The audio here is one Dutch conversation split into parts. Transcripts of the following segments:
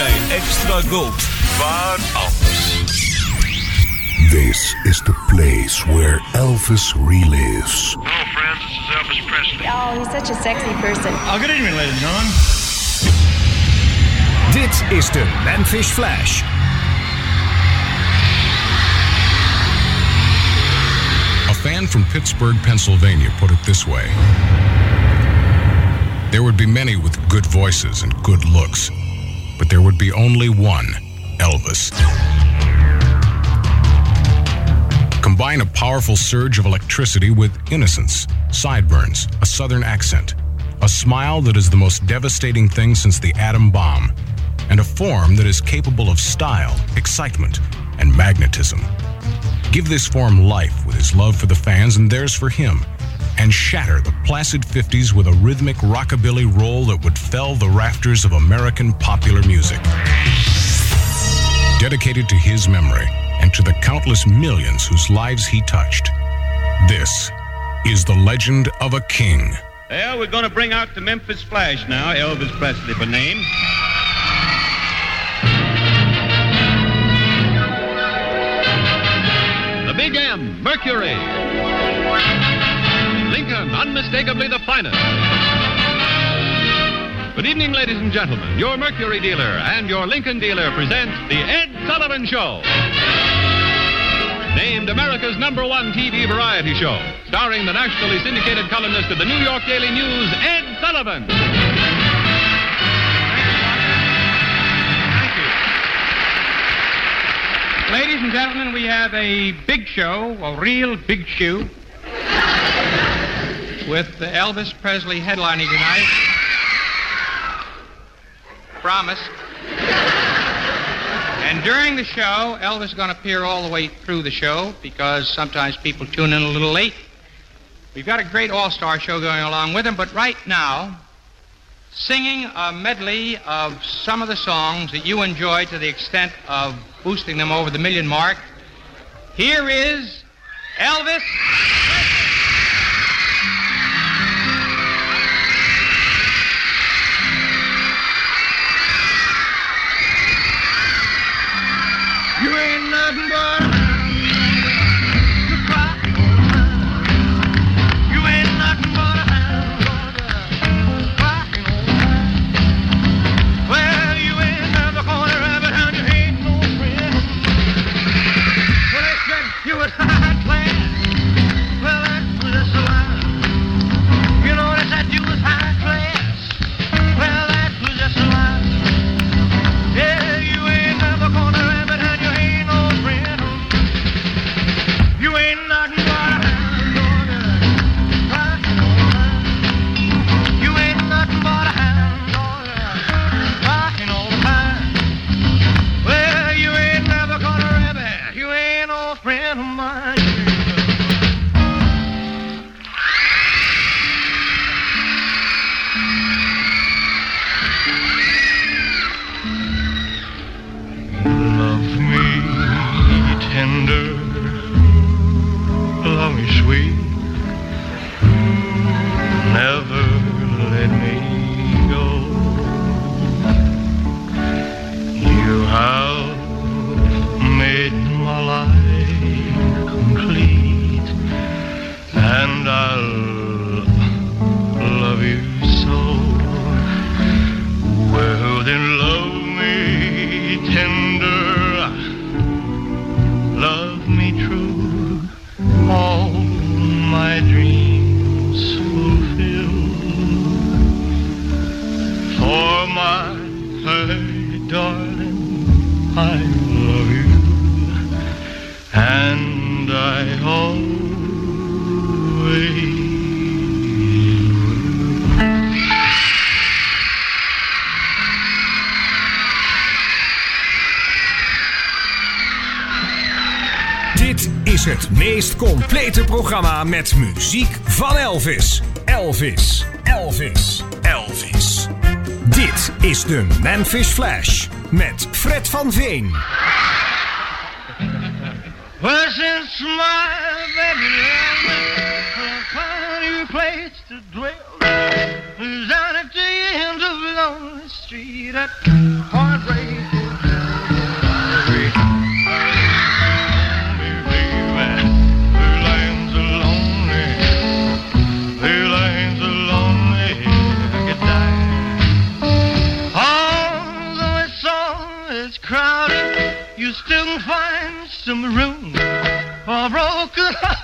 bij Extra Gold. Waar anders? This is the place where Elvis relives. Hello, friends. This is Elvis Presley. Oh, he's such a sexy person. Oh, good evening, ladies and gentlemen. Dit is de Memphis Flash. A fan from Pittsburgh, Pennsylvania put it this way There would be many with good voices and good looks, but there would be only one Elvis. Combine a powerful surge of electricity with innocence, sideburns, a southern accent, a smile that is the most devastating thing since the atom bomb, and a form that is capable of style, excitement, and magnetism. Give this form life with his love for the fans and theirs for him, and shatter the placid 50s with a rhythmic rockabilly roll that would fell the rafters of American popular music. Dedicated to his memory and to the countless millions whose lives he touched, this is the legend of a king. Well, we're going to bring out the Memphis Flash now, Elvis Presley by name. The Big M, Mercury. Lincoln, unmistakably the finest. Good evening, ladies and gentlemen. Your Mercury dealer and your Lincoln dealer present The Ed Sullivan Show. Named America's number one TV variety show, starring the nationally syndicated columnist of the New York Daily News, Ed Sullivan. Ladies and gentlemen, we have a big show, a real big shoe, with Elvis Presley headlining tonight. Promise. And during the show, Elvis is going to appear all the way through the show because sometimes people tune in a little late. We've got a great all-star show going along with him, but right now, singing a medley of some of the songs that you enjoy to the extent of boosting them over the million mark. Here is Elvis. Button Bar. at me. Programma met muziek van Elvis. Elvis, Elvis, Elvis. Dit is de Memphis Flash met Fred van Veen. Well, since my baby I a new place to dwell. Down at the end of Lonely Street, that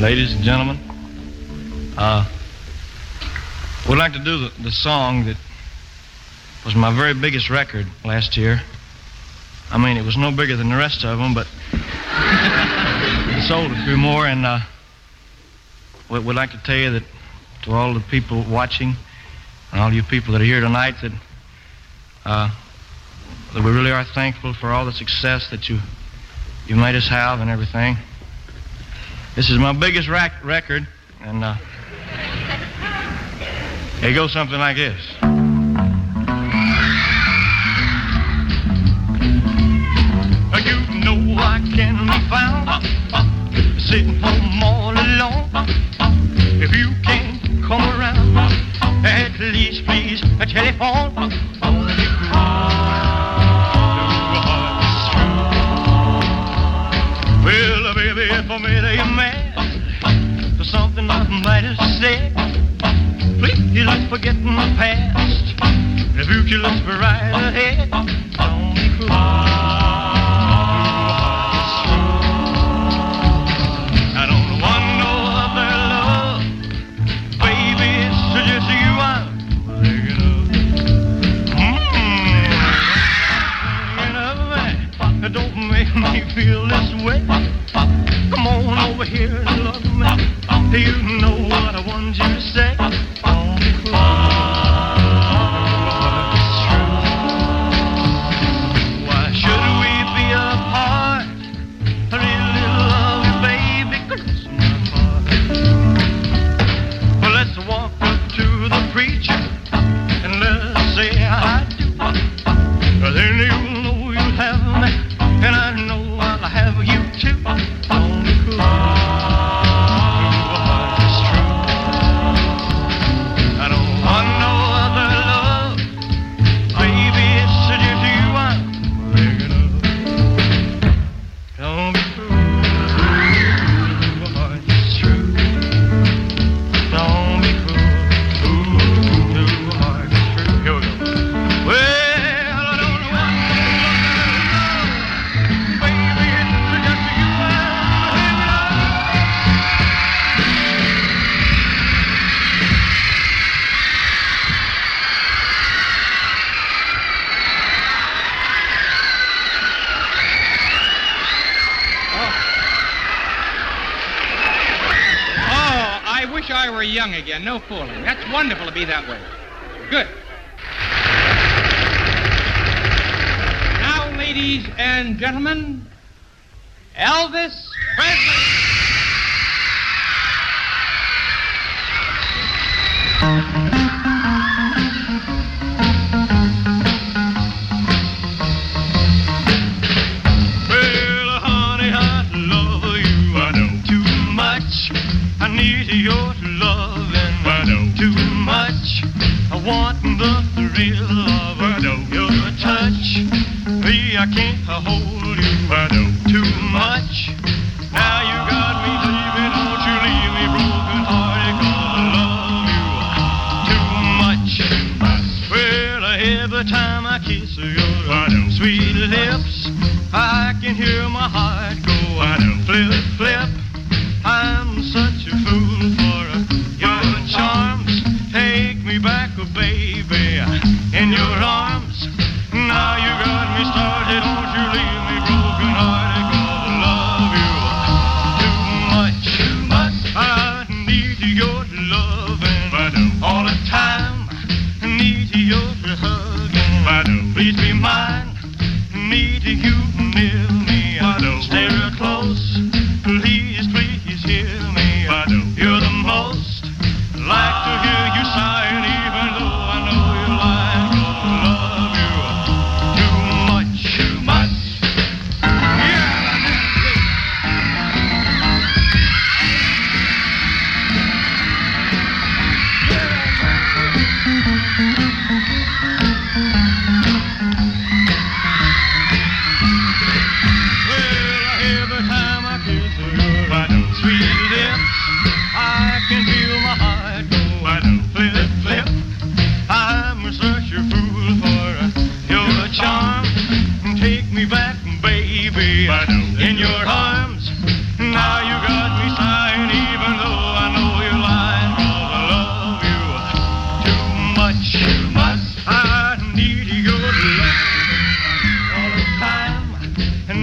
Ladies and gentlemen, uh, we'd like to do the, the song that was my very biggest record last year. I mean, it was no bigger than the rest of them, but it sold a few more, and uh, we- we'd like to tell you that to all the people watching and all you people that are here tonight that uh, that we really are thankful for all the success that you you made us have and everything. This is my biggest rac- record, and uh, it goes something like this. You know I can be found sitting home all alone. If you can't come around, at least please telephone. Baby, if I made you mad for something I might have said, please let's forget my past. The future looks right ahead. Don't be cruel. I don't want no other love, baby. It's just you I'm thinking of. Mm. You don't make me feel this way. feel of her. Don't touch me, I can't hold.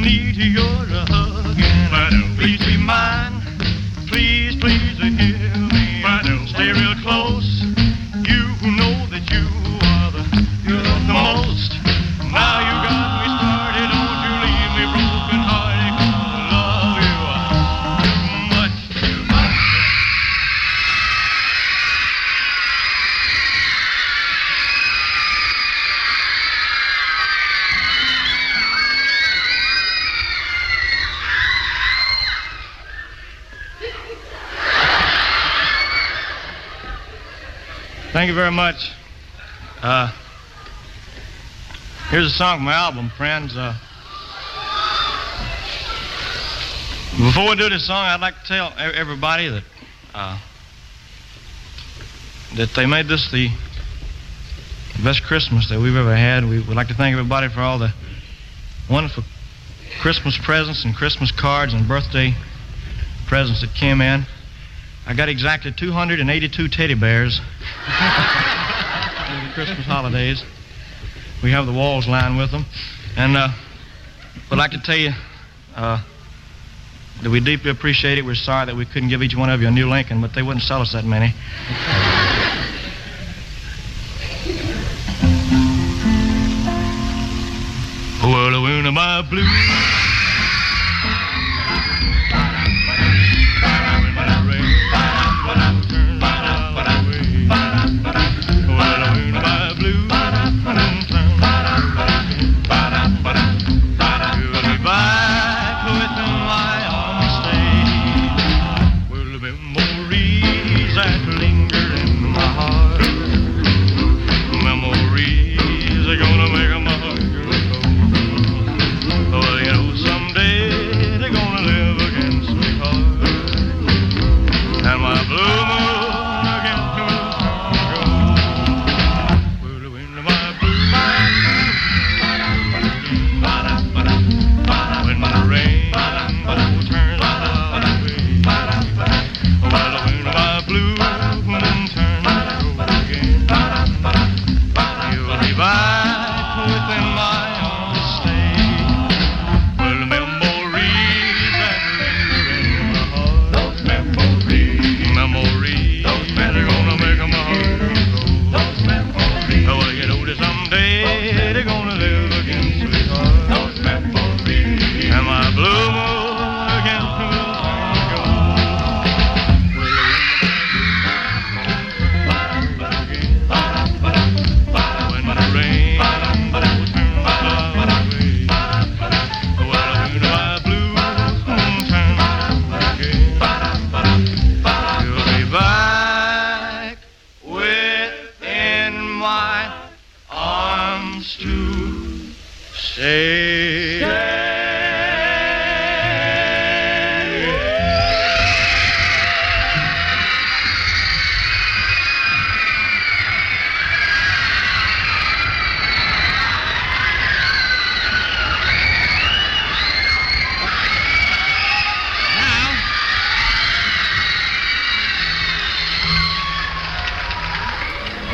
meteor Thank you very much. Uh, here's a song from my album, friends. Uh, before we do this song, I'd like to tell everybody that uh, that they made this the best Christmas that we've ever had. We would like to thank everybody for all the wonderful Christmas presents and Christmas cards and birthday presents that came in. I got exactly 282 teddy bears for the Christmas holidays. We have the walls lined with them. And uh, would like to tell you uh, that we deeply appreciate it. We're sorry that we couldn't give each one of you a new Lincoln, but they wouldn't sell us that many. Went to my blue.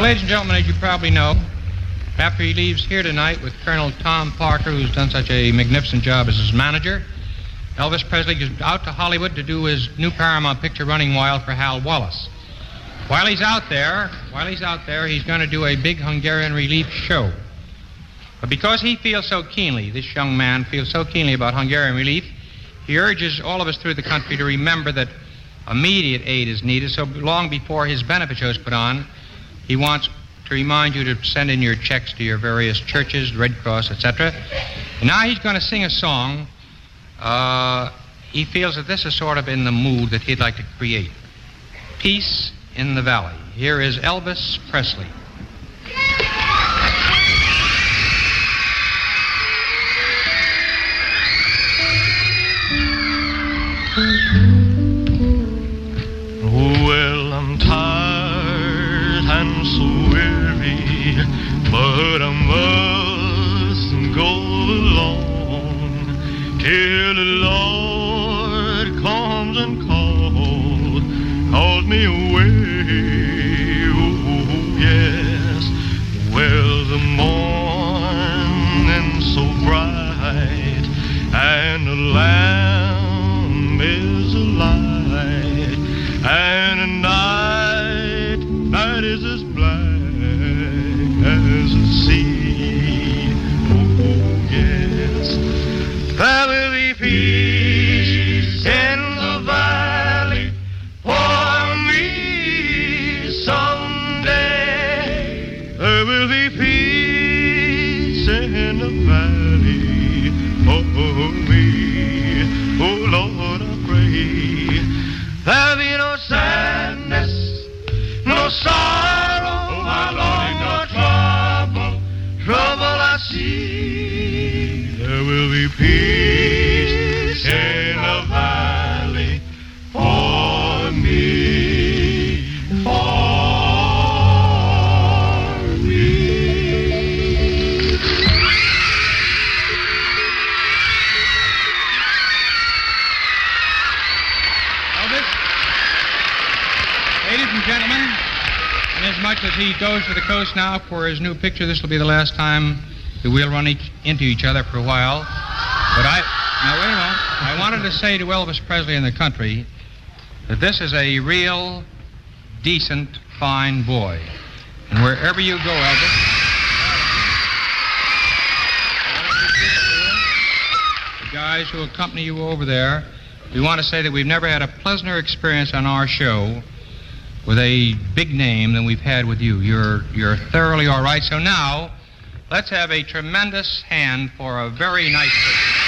Ladies and gentlemen, as you probably know, after he leaves here tonight with Colonel Tom Parker, who's done such a magnificent job as his manager, Elvis Presley is out to Hollywood to do his new Paramount picture, Running Wild, for Hal Wallace. While he's out there, while he's out there, he's going to do a big Hungarian relief show. But because he feels so keenly, this young man feels so keenly about Hungarian relief, he urges all of us through the country to remember that immediate aid is needed. So long before his benefit show is put on, he wants to remind you to send in your checks to your various churches, Red Cross, etc. Now he's going to sing a song. Uh, he feels that this is sort of in the mood that he'd like to create. Peace in the Valley. Here is Elvis Presley. Well, but I must go along till the Lord comes and calls, calls me away. Oh, yes. Well, the morning's so bright and the lamb in the valley for his new picture, this will be the last time that we'll run each, into each other for a while. But I, now wait a moment. I wanted to say to Elvis Presley and the country that this is a real, decent, fine boy. And wherever you go, Elvis, the guys who accompany you over there, we want to say that we've never had a pleasanter experience on our show with a big name than we've had with you. You're you're thoroughly all right. So now, let's have a tremendous hand for a very nice person.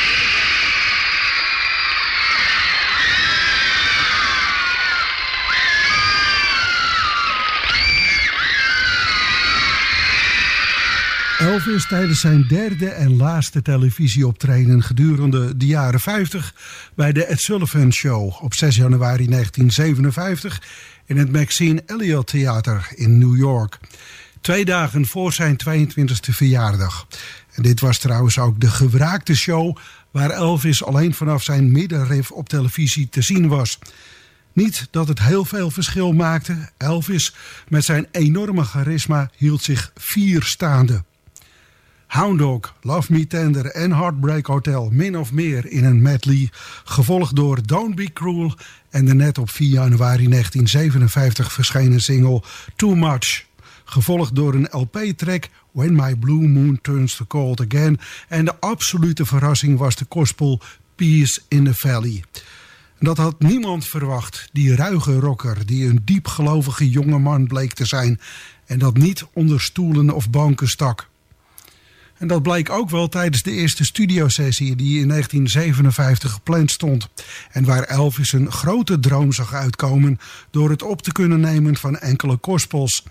Elvis tijdens zijn derde en laatste televisieoptreden gedurende de jaren 50 bij de Ed Sullivan Show op 6 januari 1957 in het Maxine Elliott Theater in New York. Twee dagen voor zijn 22e verjaardag. En dit was trouwens ook de gewraakte show waar Elvis alleen vanaf zijn middenrif op televisie te zien was. Niet dat het heel veel verschil maakte. Elvis met zijn enorme charisma hield zich vier staande. Hound Dog, Love Me Tender en Heartbreak Hotel min of meer in een medley. Gevolgd door Don't Be Cruel en de net op 4 januari 1957 verschenen single Too Much. Gevolgd door een LP-track When My Blue Moon Turns to Cold Again. En de absolute verrassing was de gospel Peace in the Valley. Dat had niemand verwacht, die ruige rocker, die een diepgelovige jonge man bleek te zijn en dat niet onder stoelen of banken stak. En dat bleek ook wel tijdens de eerste studiosessie die in 1957 gepland stond. En waar Elvis een grote droom zag uitkomen door het op te kunnen nemen van enkele gospels.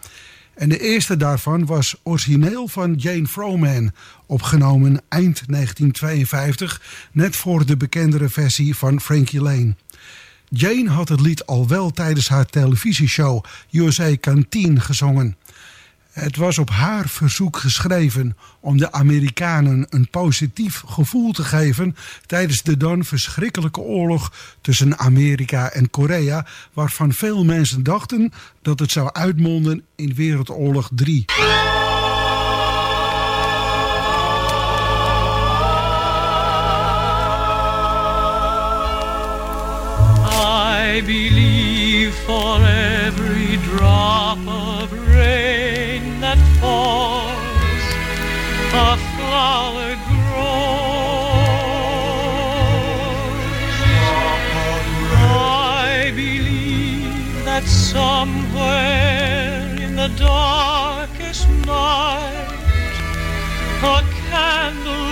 En de eerste daarvan was origineel van Jane Froman, opgenomen eind 1952, net voor de bekendere versie van Frankie Lane. Jane had het lied al wel tijdens haar televisieshow USA Canteen gezongen. Het was op haar verzoek geschreven om de Amerikanen een positief gevoel te geven tijdens de dan verschrikkelijke oorlog tussen Amerika en Korea, waarvan veel mensen dachten dat het zou uitmonden in Wereldoorlog 3. I believe for every drop the darkest night, a candle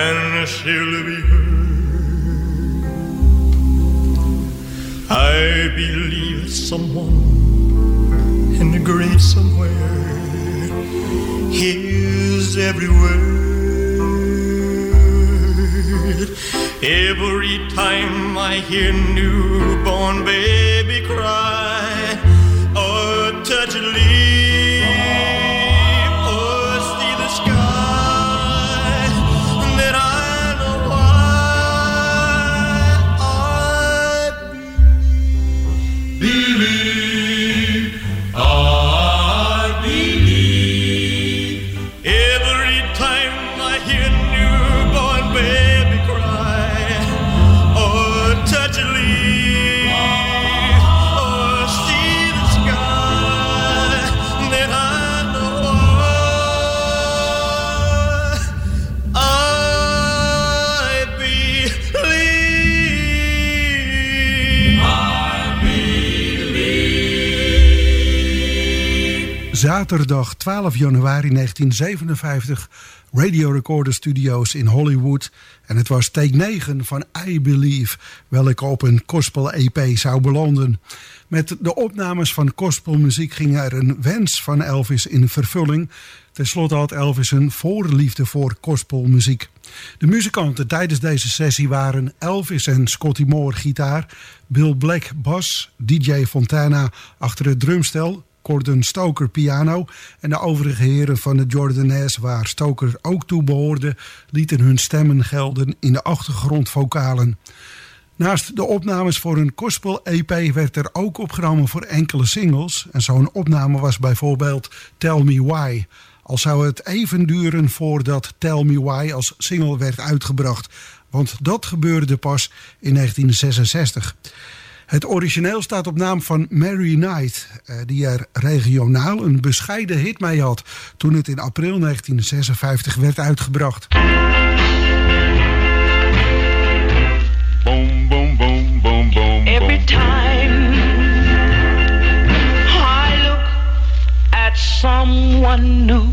can still be heard. I believe someone in the great somewhere hears every word. Every time I hear newborn baby cry or touch a leaf Zaterdag 12 januari 1957, Radio Recorder Studios in Hollywood. En het was take 9 van I Believe, welke op een gospel-EP zou belanden. Met de opnames van gospelmuziek ging er een wens van Elvis in vervulling. Ten slotte had Elvis een voorliefde voor gospelmuziek. De muzikanten tijdens deze sessie waren Elvis en Scotty Moore gitaar, Bill Black bas, DJ Fontana achter het drumstel, Gordon Stoker piano en de overige heren van de Jordanaires waar Stoker ook toe behoorde, lieten hun stemmen gelden in de achtergrondvokalen. Naast de opnames voor een gospel-EP werd er ook opgenomen voor enkele singles. En zo'n opname was bijvoorbeeld Tell Me Why. Al zou het even duren voordat Tell Me Why als single werd uitgebracht. Want dat gebeurde pas in 1966. Het origineel staat op naam van Mary Knight, eh, die er regionaal een bescheiden hit mee had toen het in april 1956 werd uitgebracht. Boom, boom, boom, boom, boom. Every time I look at someone new,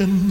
question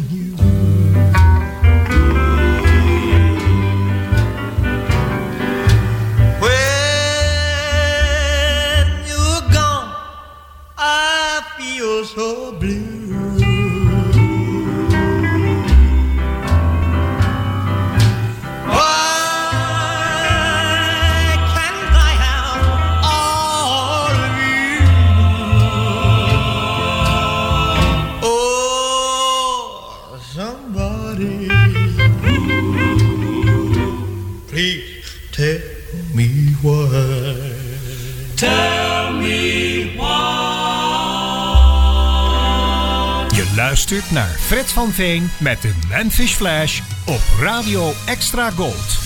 van Veen met de Memphis Flash op Radio Extra Gold.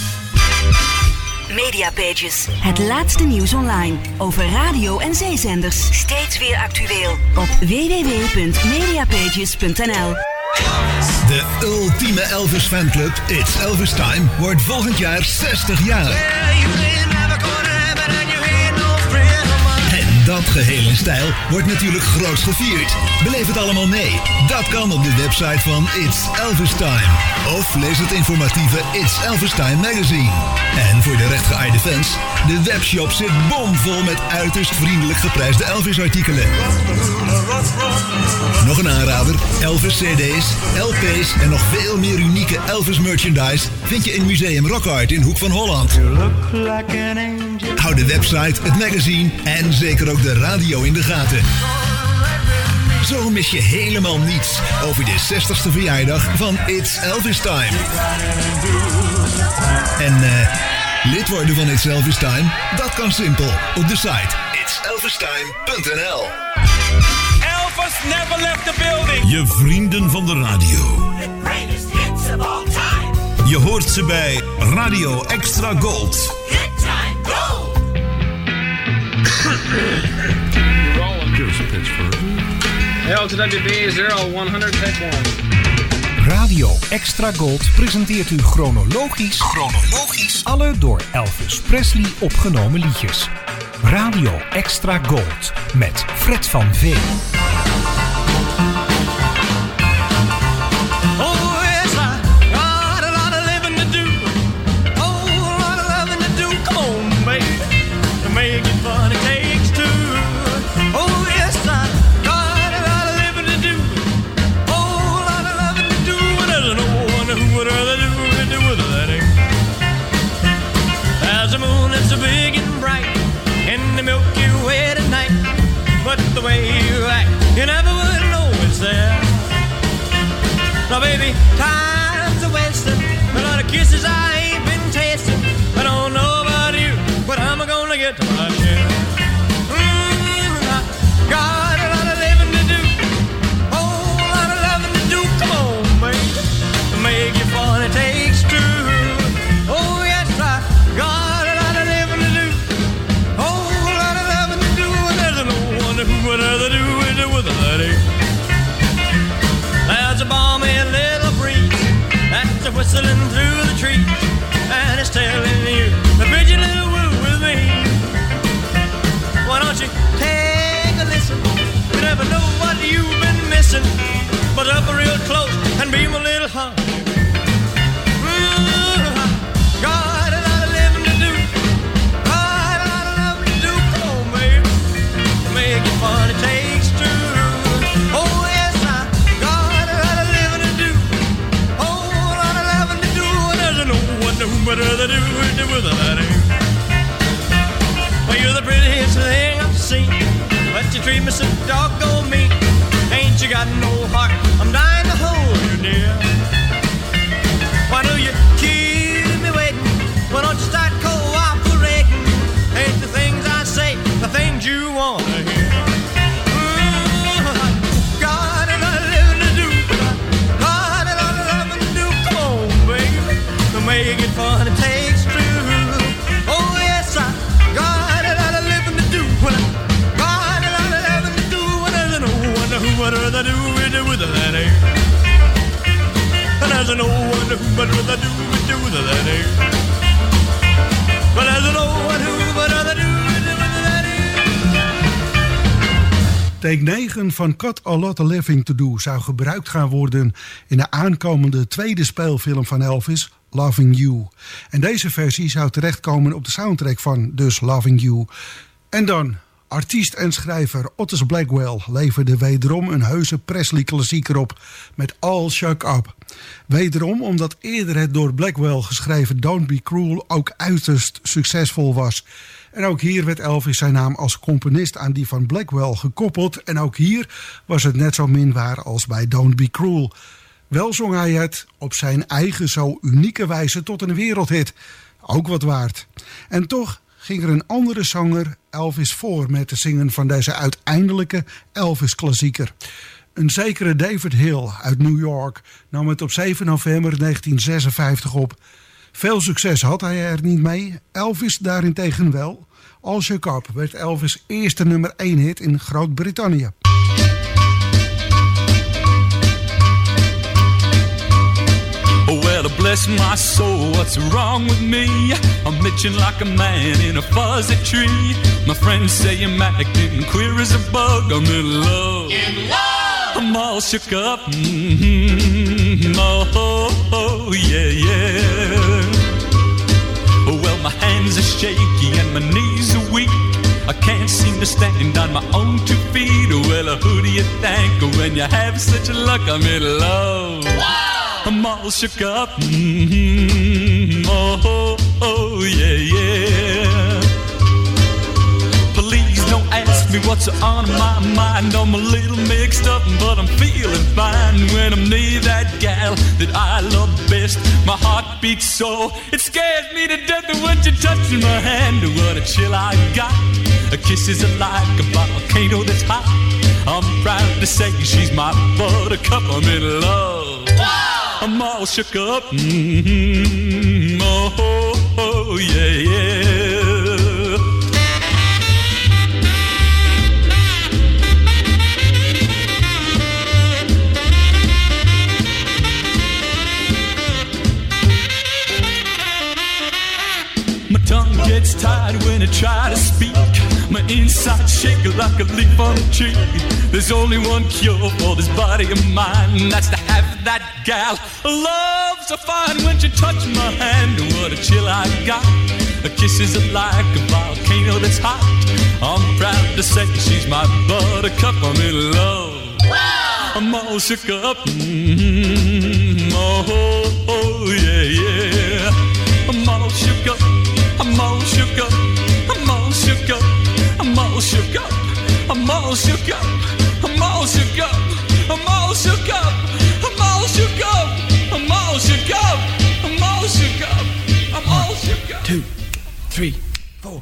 Mediapages. Het laatste nieuws online over radio en zeezenders. Steeds weer actueel op www.mediapages.nl. De ultieme Elvis fanclub It's Elvis Time wordt volgend jaar 60 jaar. Dat geheel in stijl wordt natuurlijk groots gevierd. Beleef het allemaal mee. Dat kan op de website van It's Elvis Time. Of lees het informatieve It's Elvis Time magazine. En voor de rechtgeaarde fans, de webshop zit bomvol met uiterst vriendelijk geprijsde Elvis artikelen. Nog een aanrader, Elvis CD's, LP's en nog veel meer unieke Elvis merchandise vind je in Museum Rock Art in Hoek van Holland. Hou de website, het magazine en zeker ook de radio in de gaten. Zo mis je helemaal niets over de 60ste verjaardag van It's Elvis Time. En eh, lid worden van It's Elvis Time? Dat kan simpel op de site itselvistime.nl. Elvis never left the building. Je vrienden van de radio. Greatest hits of all time. Je hoort ze bij Radio Extra Gold. Give us a pitch for LTWB 0100 take 1. Radio Extra Gold presenteert u chronologisch, chronologisch alle door Elvis Presley opgenomen liedjes. Radio Extra Gold met Fred van Veen. winner, the new winner with a lady. There's a balmy little breeze that's a whistling through the trees, and it's telling you to bid your little woo with me. Why don't you take a listen? You never know what you've been missing, but up a real you with a honey. Well, you're the prettiest thing I've seen, but you treat me so doggone mean. Ain't you got no heart? I'm dying to hold you, dear. But. But. Take 9 van Cut A Lot of Living To Do zou gebruikt gaan worden in de aankomende tweede speelfilm van Elvis, Loving You. En deze versie zou terechtkomen op de soundtrack van dus Loving You. En dan, artiest en schrijver Otis Blackwell leverde wederom een heuse Presley-klassieker op met All Shuck Up. Wederom omdat eerder het door Blackwell geschreven Don't Be Cruel ook uiterst succesvol was. En ook hier werd Elvis zijn naam als componist aan die van Blackwell gekoppeld. En ook hier was het net zo min waar als bij Don't Be Cruel. Wel zong hij het op zijn eigen zo unieke wijze tot een wereldhit. Ook wat waard. En toch ging er een andere zanger Elvis voor met te zingen van deze uiteindelijke Elvis-klassieker. Een zekere David Hill uit New York nam het op 7 november 1956 op. Veel succes had hij er niet mee, Elvis daarentegen wel. All Shook Up werd Elvis' eerste nummer 1 hit in Groot-Brittannië. Well, bless my soul, what's wrong with me? I'm itching like a man in a fuzzy tree. My friends say I'm acting queer as a bug. I'm in love. In love! I'm all shook up. Mm-hmm. Oh, oh, oh, yeah, yeah. Well, my hands are shaky and my knees are weak. I can't seem to stand on my own two feet. Well, who do you think when you have such a luck? I'm in love. Wow! I'm all shook up. Mm-hmm. Oh, oh, oh, yeah, yeah. Please don't ask me what's on my mind. I'm a little mixed up, but I'm feeling fine when I'm near that gal that I love best. My heart beats so it scares me to death when you touch my hand. What a chill I got. A kiss is like a volcano that's hot. I'm proud to say she's my buttercup. I'm in love. I'm all shook up. Mm-hmm. Oh, oh, yeah, yeah. My tongue gets tired when I try to speak. My inside shake like a leaf on a tree. There's only one cure for this body of mine, and that's to have that gal. Love's so fine when you touch my hand. What a chill I got. A kiss is like a volcano that's hot. I'm proud to say she's my buttercup. I'm in love. I'm all shook up. Mm-hmm. Oh, oh, oh, yeah, yeah. I'm all shook up. I'm all shook up. I'm all shook up. I'm all shook up. I'm all shook up. I'm all shook up. I'm all shook up. Two, three, four.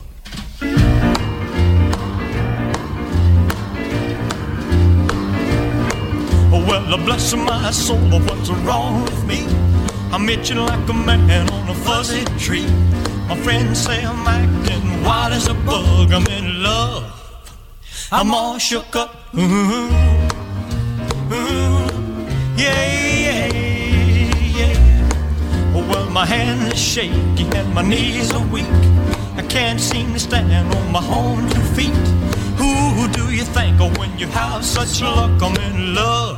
Oh, well, bless my soul, what's wrong with me? I'm itching like a man on a fuzzy tree. My friends say I'm acting wild as a bug. I'm in love. I'm all shook up. Ooh, ooh, yeah, yeah, well, my hands are shaky and my knees are weak. I can't seem to stand on my own two feet. Who do you think of when you have such luck? I'm in love.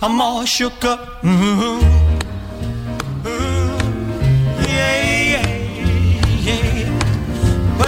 I'm all shook up. Ooh,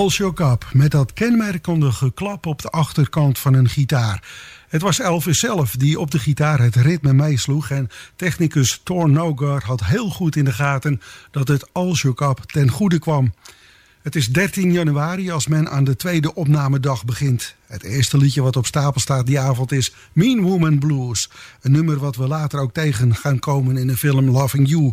All shook up. Met dat kenmerkende geklap op de achterkant van een gitaar. Het was Elvis zelf die op de gitaar het ritme meesloeg... en technicus Thor Nogar had heel goed in de gaten dat het All Shook Up ten goede kwam. Het is 13 januari als men aan de tweede opnamedag begint. Het eerste liedje wat op stapel staat die avond is Mean Woman Blues. Een nummer wat we later ook tegen gaan komen in de film Loving You.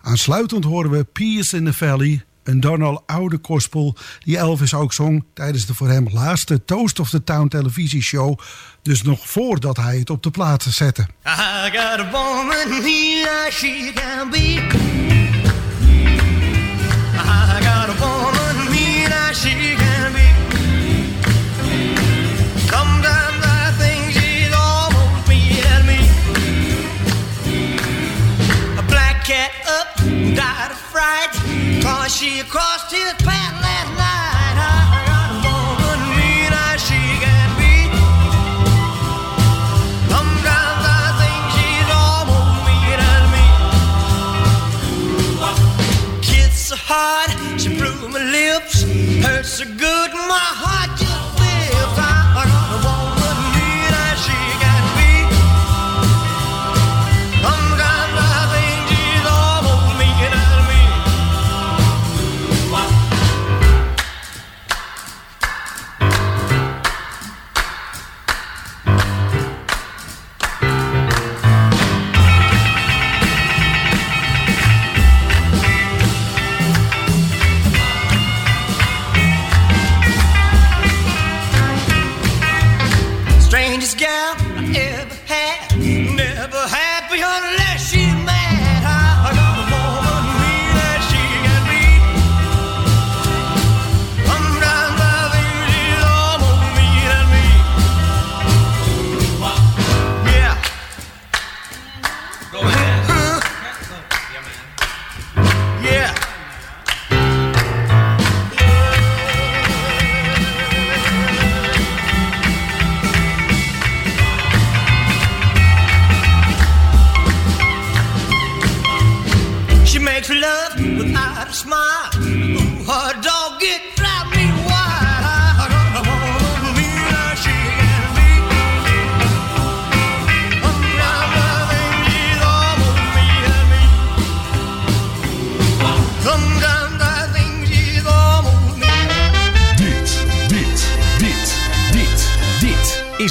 Aansluitend horen we Peace in the Valley... Een dan al oude gospel die Elvis ook zong tijdens de voor hem laatste Toast of the Town televisieshow. Dus nog voordat hij het op de plaat zette. I got she can be.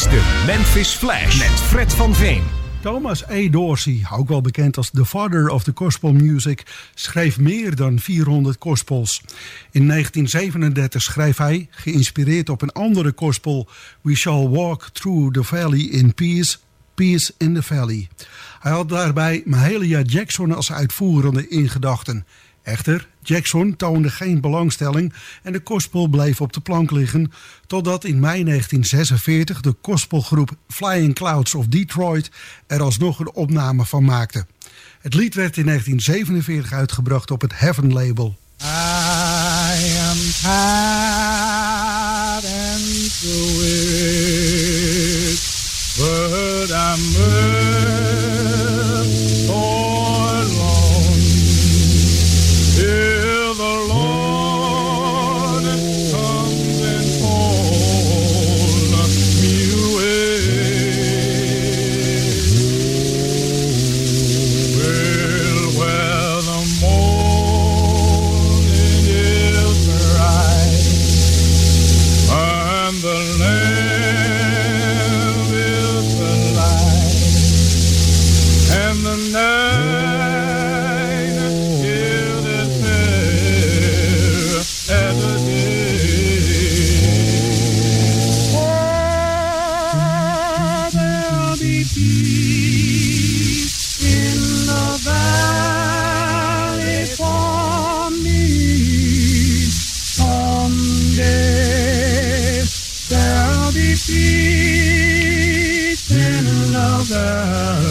De Memphis Flash met Fred van Veen. Thomas A. Dorsey, ook wel bekend als the father of the gospel music, schreef meer dan 400 gospels. In 1937 schreef hij, geïnspireerd op een andere gospel, We Shall Walk Through the Valley in Peace, Peace in the Valley. Hij had daarbij Mahalia Jackson als uitvoerende in gedachten. Echter, Jackson toonde geen belangstelling en de gospel bleef op de plank liggen, totdat in mei 1946 de gospelgroep Flying Clouds of Detroit er alsnog een opname van maakte. Het lied werd in 1947 uitgebracht op het Heaven label. I am tired and so love.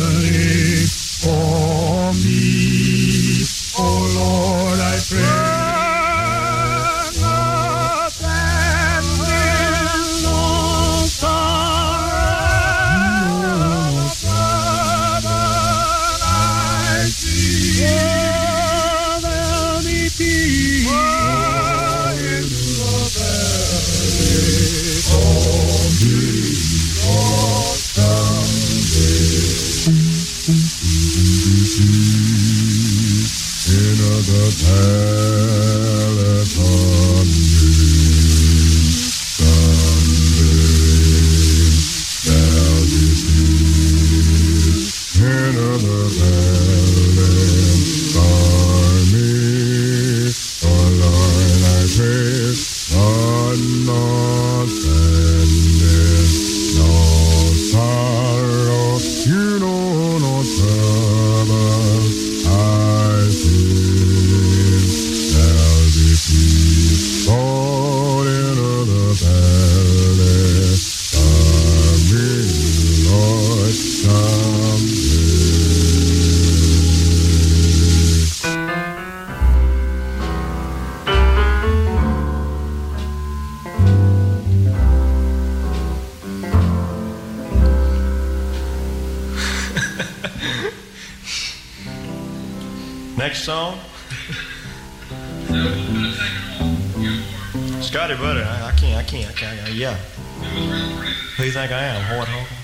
Scotty brother, I, I, can't, I can't, I can't, yeah. Who do you think I am, Hard Hawker?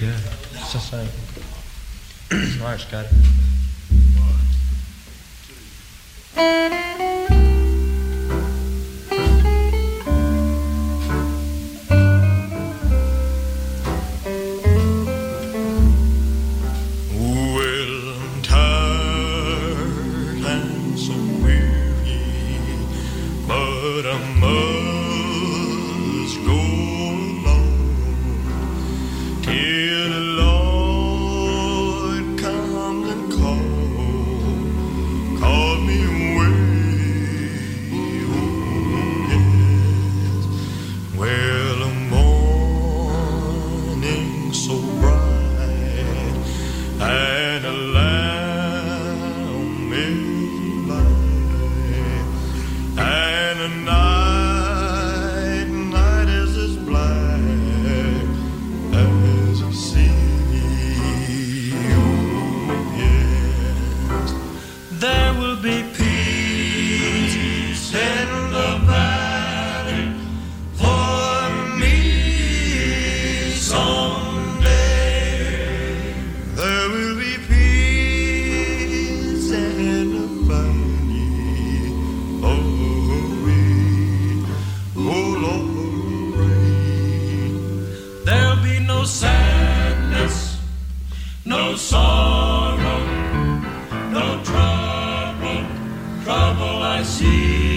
Yeah, it's the same. All right, Scotty. See.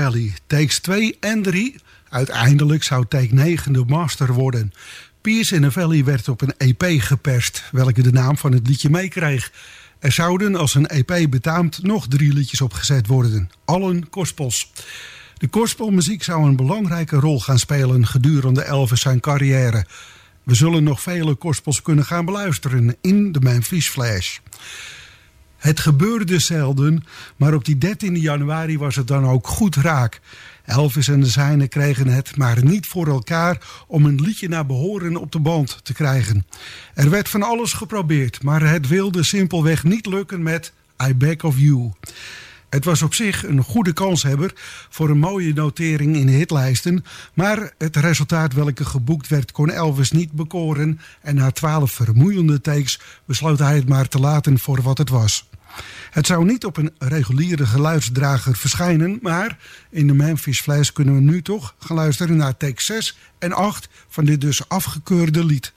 Valley, takes 2 en 3. Uiteindelijk zou take 9 de master worden. Peace in the Valley werd op een EP geperst, welke de naam van het liedje meekreeg. Er zouden, als een EP betaamt, nog drie liedjes opgezet worden. Allen gospels. De gospelmuziek zou een belangrijke rol gaan spelen gedurende Elvis zijn carrière. We zullen nog vele gospels kunnen gaan beluisteren in de Memphis Flash. Het gebeurde zelden, maar op die 13 januari was het dan ook goed raak. Elvis en de zijnen kregen het maar niet voor elkaar om een liedje naar behoren op de band te krijgen. Er werd van alles geprobeerd, maar het wilde simpelweg niet lukken met I Beg of You. Het was op zich een goede kanshebber voor een mooie notering in de hitlijsten, maar het resultaat welke geboekt werd kon Elvis niet bekoren en na twaalf vermoeiende takes besloot hij het maar te laten voor wat het was. Het zou niet op een reguliere geluidsdrager verschijnen, maar in de Memphis Flash kunnen we nu toch gaan luisteren naar take 6 en 8 van dit dus afgekeurde lied.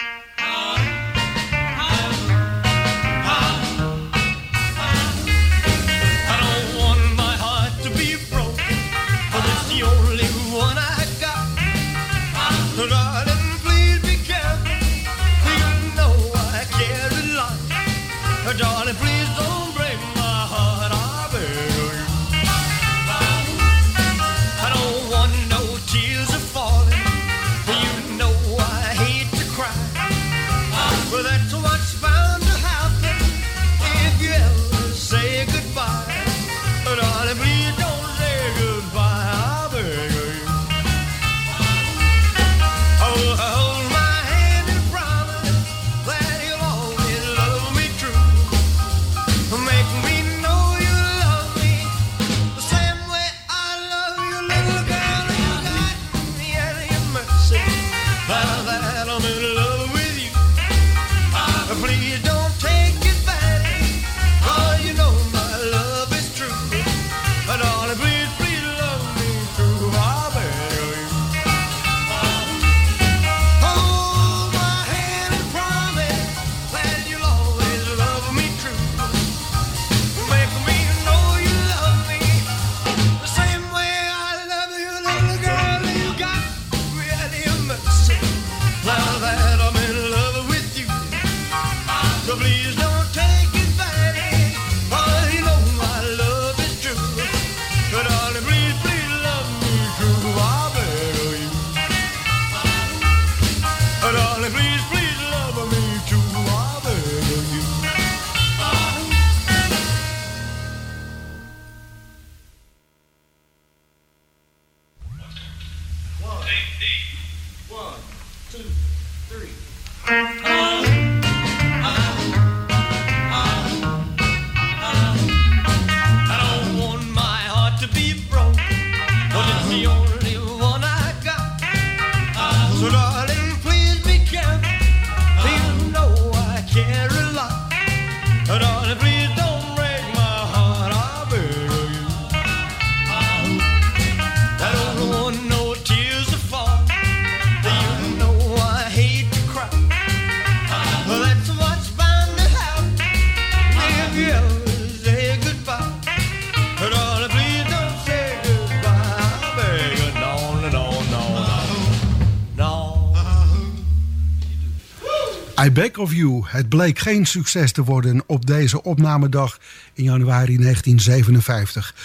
I Beg of You. Het bleek geen succes te worden op deze opnamedag in januari 1957.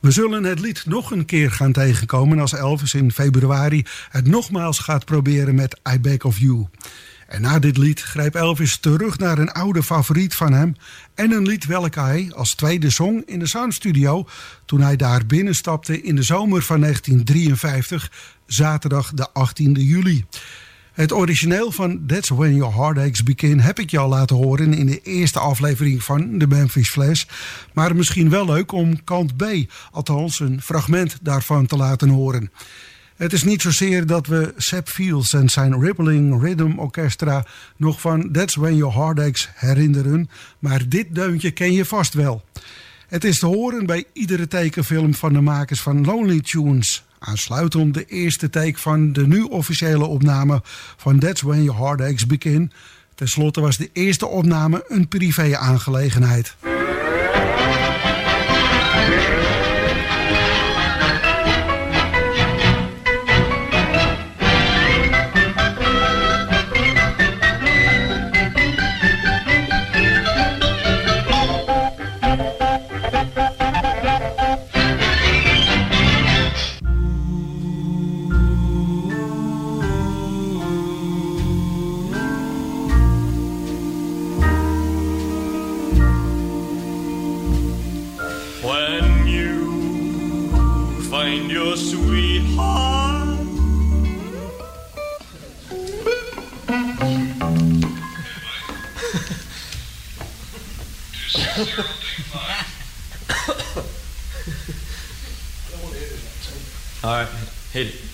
We zullen het lied nog een keer gaan tegenkomen als Elvis in februari het nogmaals gaat proberen met I Beg of You. En na dit lied greep Elvis terug naar een oude favoriet van hem en een lied welke hij als tweede zong in de Soundstudio toen hij daar binnenstapte in de zomer van 1953, zaterdag de 18e juli. Het origineel van That's When Your Heartaches Begin heb ik je al laten horen in de eerste aflevering van de Memphis Flash. Maar misschien wel leuk om kant B, althans een fragment daarvan te laten horen. Het is niet zozeer dat we Seb Fields en zijn Rippling Rhythm Orchestra nog van That's When Your Heartaches herinneren, maar dit deuntje ken je vast wel. Het is te horen bij iedere tekenfilm van de makers van Lonely Tunes. Aansluitend de eerste take van de nu officiële opname van That's When Your Heartaches Begin. Ten slotte was de eerste opname een privé-aangelegenheid. When sweetheart, All right, hit it.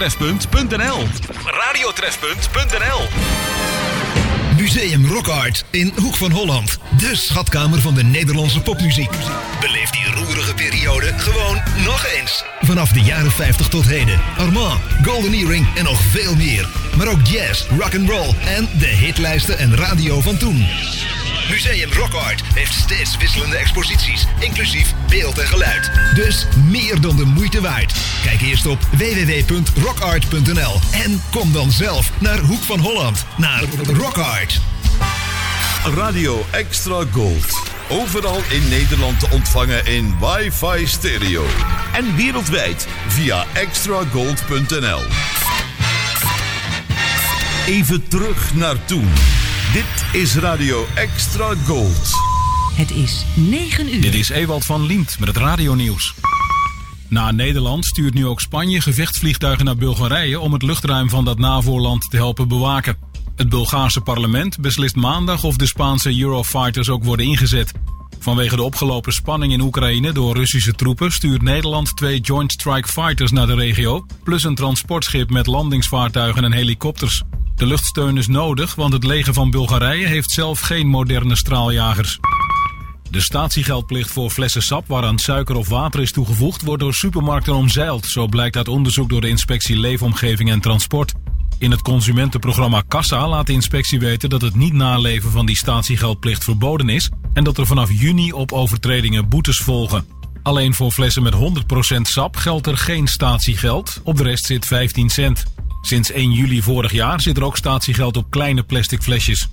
radiotrefpunt.nl. Radiotrefpunt.nl. Museum Rock Art in Hoek van Holland. De schatkamer van de Nederlandse popmuziek. Beleef die roerige periode gewoon nog eens. Vanaf de jaren 50 tot heden. Armand, Golden Earring en nog veel meer. Maar ook jazz, rock and roll en de hitlijsten en radio van toen. Museum Rock Art heeft steeds wisselende exposities, inclusief beeld en geluid. Dus meer dan de moeite waard. Kijk eerst op www.rockart.nl en kom dan zelf naar Hoek van Holland, naar Rock Art. Radio Extra Gold. Overal in Nederland te ontvangen in wifi stereo. En wereldwijd via extragold.nl. Even terug naar toen. Is Radio Extra Gold. Het is 9 uur. Dit is Ewald van Liemt met het radionieuws. Na Nederland stuurt nu ook Spanje gevechtsvliegtuigen naar Bulgarije om het luchtruim van dat NAVO-land te helpen bewaken. Het Bulgaarse parlement beslist maandag of de Spaanse Eurofighters ook worden ingezet. Vanwege de opgelopen spanning in Oekraïne door Russische troepen stuurt Nederland twee Joint Strike Fighters naar de regio, plus een transportschip met landingsvaartuigen en helikopters. De luchtsteun is nodig, want het leger van Bulgarije heeft zelf geen moderne straaljagers. De statiegeldplicht voor flessen sap waaraan suiker of water is toegevoegd wordt door supermarkten omzeild. Zo blijkt uit onderzoek door de inspectie Leefomgeving en Transport. In het consumentenprogramma Kassa laat de inspectie weten dat het niet naleven van die statiegeldplicht verboden is en dat er vanaf juni op overtredingen boetes volgen. Alleen voor flessen met 100% sap geldt er geen statiegeld, op de rest zit 15 cent. Sinds 1 juli vorig jaar zit er ook statiegeld op kleine plastic flesjes.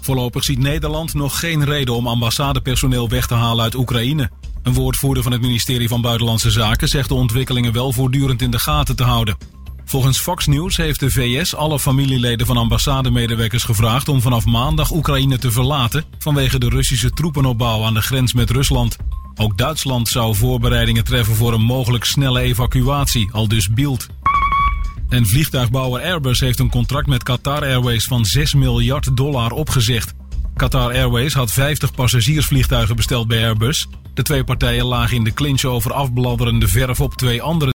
Voorlopig ziet Nederland nog geen reden om ambassadepersoneel weg te halen uit Oekraïne. Een woordvoerder van het ministerie van Buitenlandse Zaken zegt de ontwikkelingen wel voortdurend in de gaten te houden. Volgens Fox News heeft de VS alle familieleden van ambassademedewerkers gevraagd om vanaf maandag Oekraïne te verlaten vanwege de Russische troepenopbouw aan de grens met Rusland. Ook Duitsland zou voorbereidingen treffen voor een mogelijk snelle evacuatie, al dus Bild. En vliegtuigbouwer Airbus heeft een contract met Qatar Airways van 6 miljard dollar opgezegd. Qatar Airways had 50 passagiersvliegtuigen besteld bij Airbus. De twee partijen lagen in de clinch over afbladderende verf op twee andere